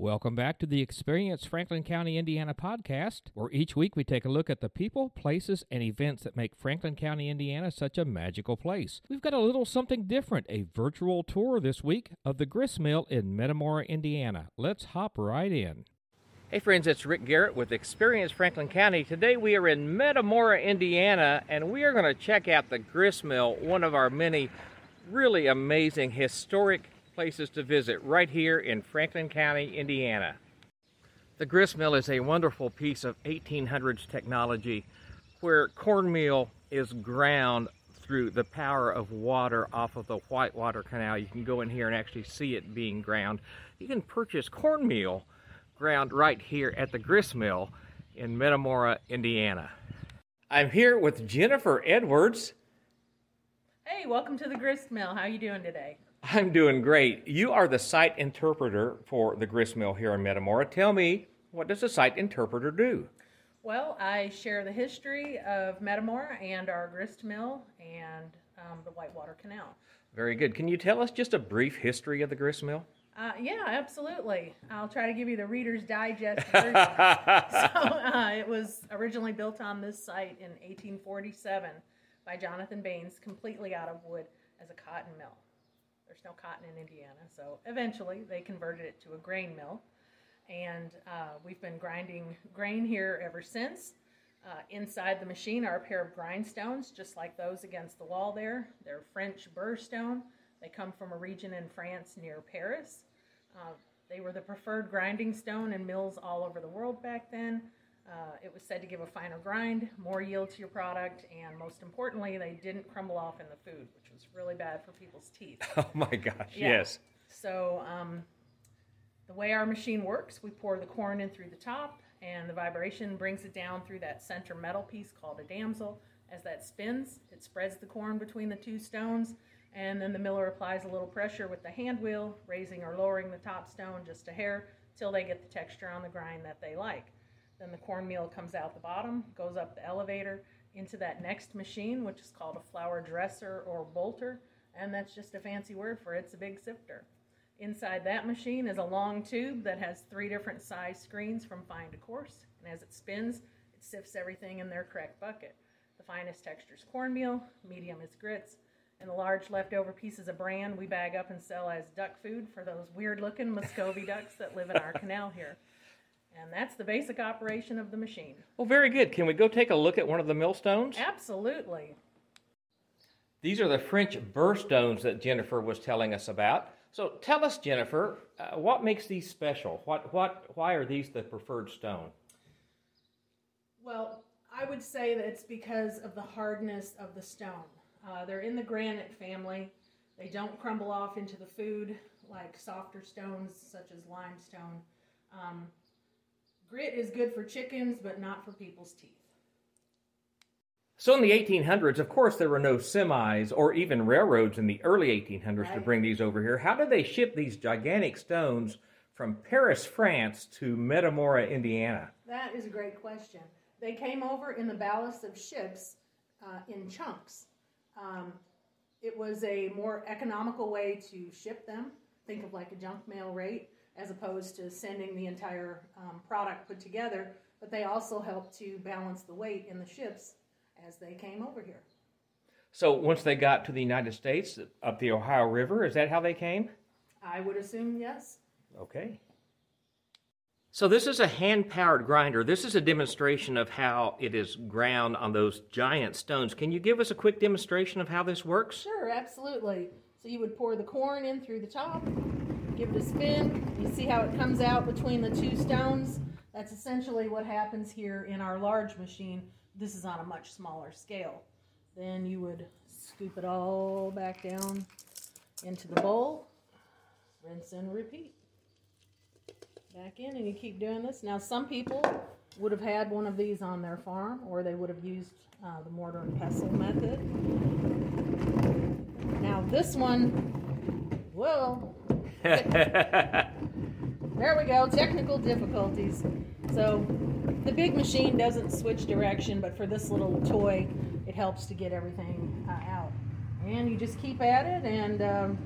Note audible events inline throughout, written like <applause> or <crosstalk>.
Welcome back to the Experience Franklin County, Indiana podcast, where each week we take a look at the people, places, and events that make Franklin County, Indiana such a magical place. We've got a little something different a virtual tour this week of the grist mill in Metamora, Indiana. Let's hop right in. Hey friends, it's Rick Garrett with Experience Franklin County. Today we are in Metamora, Indiana, and we are going to check out the grist mill, one of our many really amazing historic places to visit right here in Franklin County, Indiana. The grist mill is a wonderful piece of 1800s technology where cornmeal is ground through the power of water off of the Whitewater Canal. You can go in here and actually see it being ground. You can purchase cornmeal ground right here at the grist mill in Metamora, Indiana. I'm here with Jennifer Edwards. Hey, welcome to the grist mill. How are you doing today? I'm doing great. You are the site interpreter for the grist mill here in Metamora. Tell me, what does a site interpreter do? Well, I share the history of Metamora and our grist mill and um, the Whitewater Canal. Very good. Can you tell us just a brief history of the grist mill? Uh, yeah, absolutely. I'll try to give you the Reader's Digest <laughs> version. so uh, it was originally built on this site in 1847 by Jonathan Baines, completely out of wood as a cotton mill. There's no cotton in Indiana, so eventually they converted it to a grain mill. And uh, we've been grinding grain here ever since. Uh, inside the machine are a pair of grindstones, just like those against the wall there. They're French burr stone. They come from a region in France near Paris. Uh, they were the preferred grinding stone in mills all over the world back then. Uh, it was said to give a finer grind, more yield to your product, and most importantly, they didn't crumble off in the food, which was really bad for people's teeth. <laughs> Oh my gosh, yeah. yes. So, um, the way our machine works, we pour the corn in through the top, and the vibration brings it down through that center metal piece called a damsel. As that spins, it spreads the corn between the two stones, and then the miller applies a little pressure with the hand wheel, raising or lowering the top stone just a hair till they get the texture on the grind that they like. Then the cornmeal comes out the bottom, goes up the elevator into that next machine, which is called a flour dresser or bolter, and that's just a fancy word for it. it's a big sifter. Inside that machine is a long tube that has three different size screens from fine to coarse, and as it spins, it sifts everything in their correct bucket. The finest texture is cornmeal, medium is grits, and the large leftover pieces of bran we bag up and sell as duck food for those weird looking Muscovy ducks that live in our canal here. And that's the basic operation of the machine. Well, very good. Can we go take a look at one of the millstones? Absolutely. These are the French burr stones that Jennifer was telling us about. So tell us, Jennifer, uh, what makes these special? What, what, why are these the preferred stone? Well, I would say that it's because of the hardness of the stone. Uh, they're in the granite family. They don't crumble off into the food like softer stones such as limestone. Um, Grit is good for chickens, but not for people's teeth. So in the 1800s, of course, there were no semis or even railroads in the early 1800s right. to bring these over here. How did they ship these gigantic stones from Paris, France to Metamora, Indiana? That is a great question. They came over in the ballast of ships uh, in chunks. Um, it was a more economical way to ship them. Think of like a junk mail rate as opposed to sending the entire um, product put together. But they also helped to balance the weight in the ships as they came over here. So once they got to the United States up the Ohio River, is that how they came? I would assume yes. Okay. So this is a hand-powered grinder. This is a demonstration of how it is ground on those giant stones. Can you give us a quick demonstration of how this works? Sure, absolutely. So you would pour the corn in through the top, give it a spin. You see how it comes out between the two stones? That's essentially what happens here in our large machine. This is on a much smaller scale. Then you would scoop it all back down into the bowl, rinse and repeat. Back in and you keep doing this. Now some people would have had one of these on their farm or they would have used uh, the mortar and pestle method. Now this one will <laughs> there we go, technical difficulties. So the big machine doesn't switch direction, but for this little toy, it helps to get everything uh, out. And you just keep at it, and um,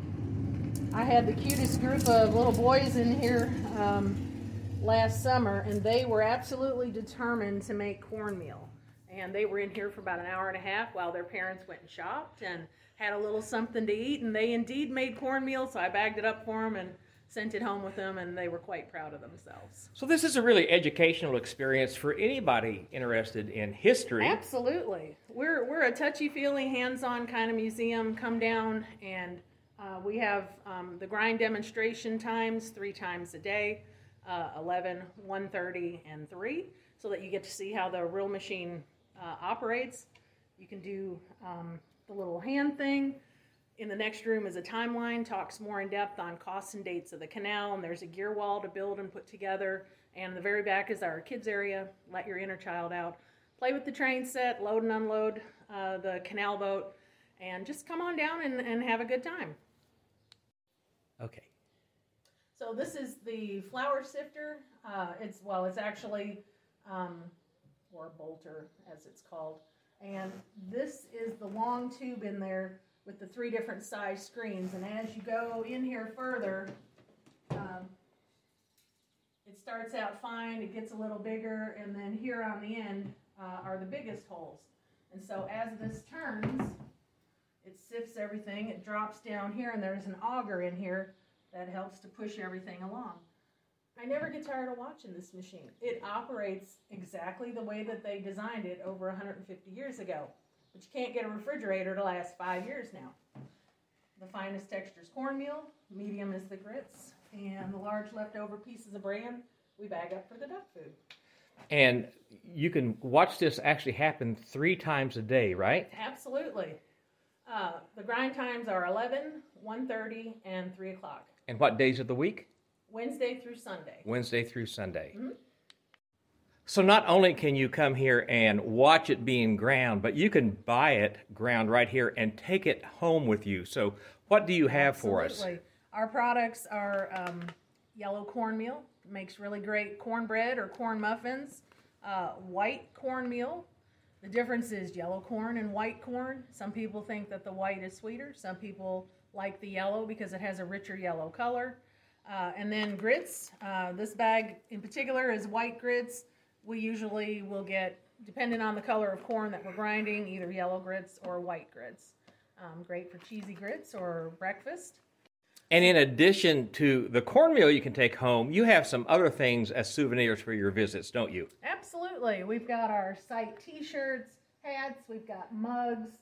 I had the cutest group of little boys in here um, last summer, and they were absolutely determined to make cornmeal. And they were in here for about an hour and a half while their parents went and shopped and had a little something to eat. And they indeed made cornmeal, so I bagged it up for them and sent it home with them, and they were quite proud of themselves. So, this is a really educational experience for anybody interested in history. Absolutely. We're, we're a touchy feely, hands on kind of museum. Come down, and uh, we have um, the grind demonstration times three times a day uh, 11, 1.30, and 3, so that you get to see how the real machine uh, operates. You can do um, the little hand thing. In the next room is a timeline, talks more in depth on costs and dates of the canal, and there's a gear wall to build and put together. And the very back is our kids area. Let your inner child out. Play with the train set, load and unload uh, the canal boat, and just come on down and, and have a good time. Okay. So this is the flour sifter. Uh, it's well, it's actually um, or bolter as it's called, and this is the long tube in there with the three different size screens. And as you go in here further, um, it starts out fine. It gets a little bigger, and then here on the end uh, are the biggest holes. And so as this turns, it sifts everything. It drops down here, and there's an auger in here that helps to push everything along. I never get tired of watching this machine. It operates exactly the way that they designed it over 150 years ago. But you can't get a refrigerator to last five years now. The finest texture is cornmeal, medium is the grits, and the large leftover pieces of bran we bag up for the duck food. And you can watch this actually happen three times a day, right? Absolutely. Uh, the grind times are 11, 1.30, and 3 o'clock. And what days of the week? Wednesday through Sunday. Wednesday through Sunday. Mm-hmm. So not only can you come here and watch it being ground, but you can buy it ground right here and take it home with you. So what do you have for us? Absolutely. Our products are um, yellow cornmeal, makes really great cornbread or corn muffins. Uh, white cornmeal, the difference is yellow corn and white corn. Some people think that the white is sweeter. Some people like the yellow because it has a richer yellow color. Uh, and then grits. Uh, this bag in particular is white grits. We usually will get, depending on the color of corn that we're grinding, either yellow grits or white grits. Um, great for cheesy grits or breakfast. And in addition to the cornmeal you can take home, you have some other things as souvenirs for your visits, don't you? Absolutely. We've got our site t shirts, hats, we've got mugs,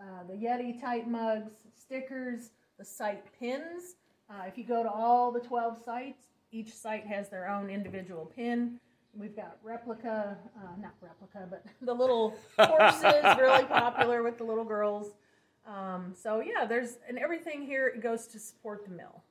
uh, the Yeti type mugs, stickers, the site pins. Uh, if you go to all the 12 sites, each site has their own individual pin. We've got replica, uh, not replica, but <laughs> the little horses, really popular with the little girls. Um, so yeah, there's and everything here goes to support the mill.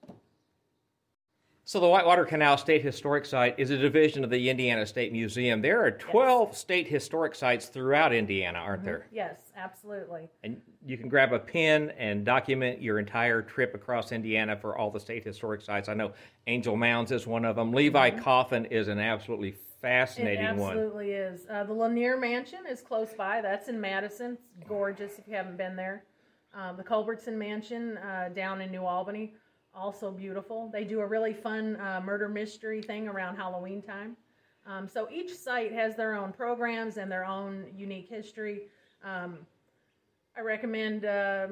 So the Whitewater Canal State Historic Site is a division of the Indiana State Museum. There are 12 yes. state historic sites throughout Indiana, aren't mm-hmm. there? Yes, absolutely. And you can grab a pen and document your entire trip across Indiana for all the state historic sites. I know Angel Mounds is one of them. Levi mm-hmm. Coffin is an absolutely fascinating it one. absolutely is. Uh, the Lanier Mansion is close by. That's in Madison. It's gorgeous if you haven't been there. Uh, the Culbertson Mansion uh, down in New Albany also beautiful. They do a really fun uh, murder mystery thing around Halloween time. Um, so each site has their own programs and their own unique history. Um, I recommend uh,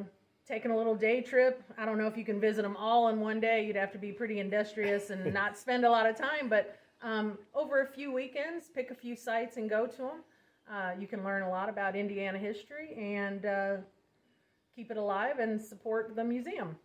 taking a little day trip. I don't know if you can visit them all in one day. You'd have to be pretty industrious and <laughs> not spend a lot of time, but um, over a few weekends, pick a few sites and go to them. Uh, you can learn a lot about Indiana history and uh, keep it alive and support the museum.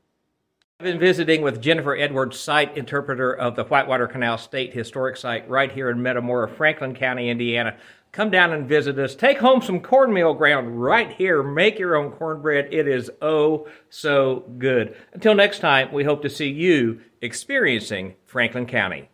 I've been visiting with Jennifer Edwards, site interpreter of the Whitewater Canal State Historic Site right here in Metamora, Franklin County, Indiana. Come down and visit us. Take home some cornmeal ground right here. Make your own cornbread. It is oh so good. Until next time, we hope to see you experiencing Franklin County.